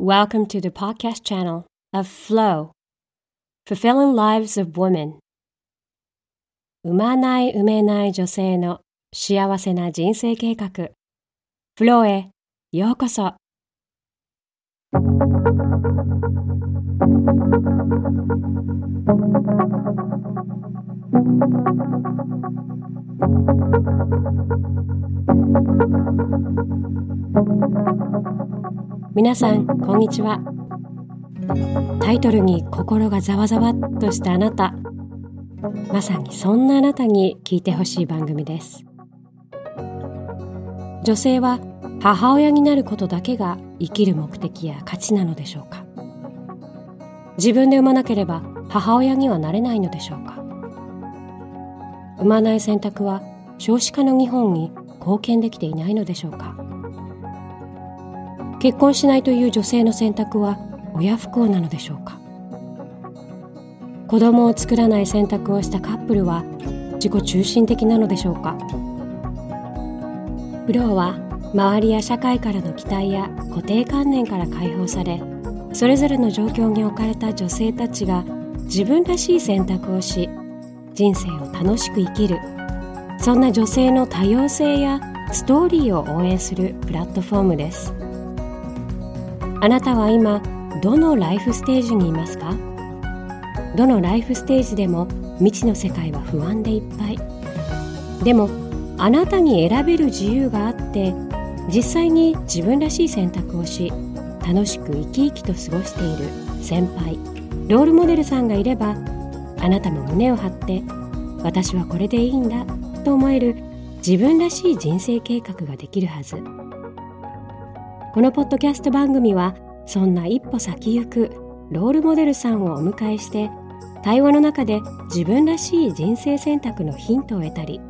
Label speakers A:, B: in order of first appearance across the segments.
A: Welcome to the podcast channel of Flow, Fulfilling Lives of Women. 産まない産めない女性の幸せな人生計画、Flow へようこそ。 皆さんこんにちは。タイトルに心がざわざわっとしたあなた。まさにそんなあなたに聞いてほしい番組です。女性は母親になることだけが生きる目的や価値なのでしょうか。自分で産まなければ母親にはなれないのでしょうか。産まない選択は少子化の日本に貢献できていないのでしょうか。結婚しないという女性の選択は親不幸なのでしょうか？子供を作らない選択をしたカップルは自己中心的なのでしょうか？フローは周りや社会からの期待や固定観念から解放されそれぞれの状況に置かれた女性たちが自分らしい選択をし人生を楽しく生きる。そんな女性の多様性やストーリーを応援するプラットフォームです。あなたは今どのライフステージにいますか？どのライフステージでも未知の世界は不安でいっぱいでもあなたに選べる自由があって実際に自分らしい選択をし楽しく生き生きと過ごしている先輩ロールモデルさんがいればあなたも胸を張って私はこれでいいんだと思える自分らしい人生計画ができるはず。このポッドキャスト番組はそんな一歩先行くロールモデルさんをお迎えして対話の中で自分らしい人生選択のヒントを得たり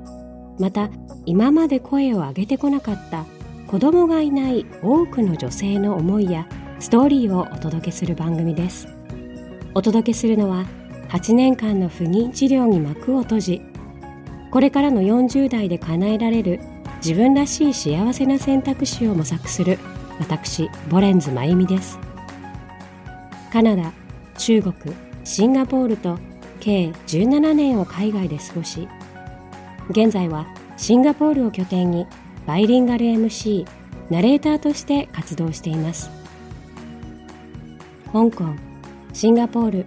A: また今まで声を上げてこなかった子供がいない多くの女性の思いやストーリーをお届けする番組です。お届けするのは8年間の不妊治療に幕を閉じこれからの40代で叶えられる自分らしい幸せな選択肢を模索する私ボレンズ真由美です。カナダ中国シンガポールと計17年を海外で過ごし現在はシンガポールを拠点にバイリンガル MC ナレーターとして活動しています。香港シンガポール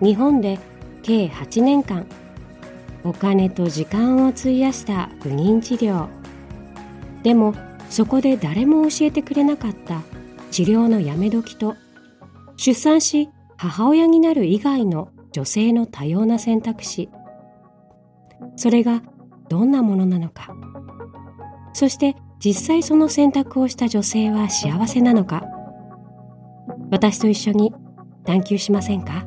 A: 日本で計8年間お金と時間を費やした不妊治療。でもそこで誰も教えてくれなかった治療のやめ時と出産し母親になる以外の女性の多様な選択肢。それがどんなものなのか。そして実際その選択をした女性は幸せなのか。私と一緒に探求しませんか？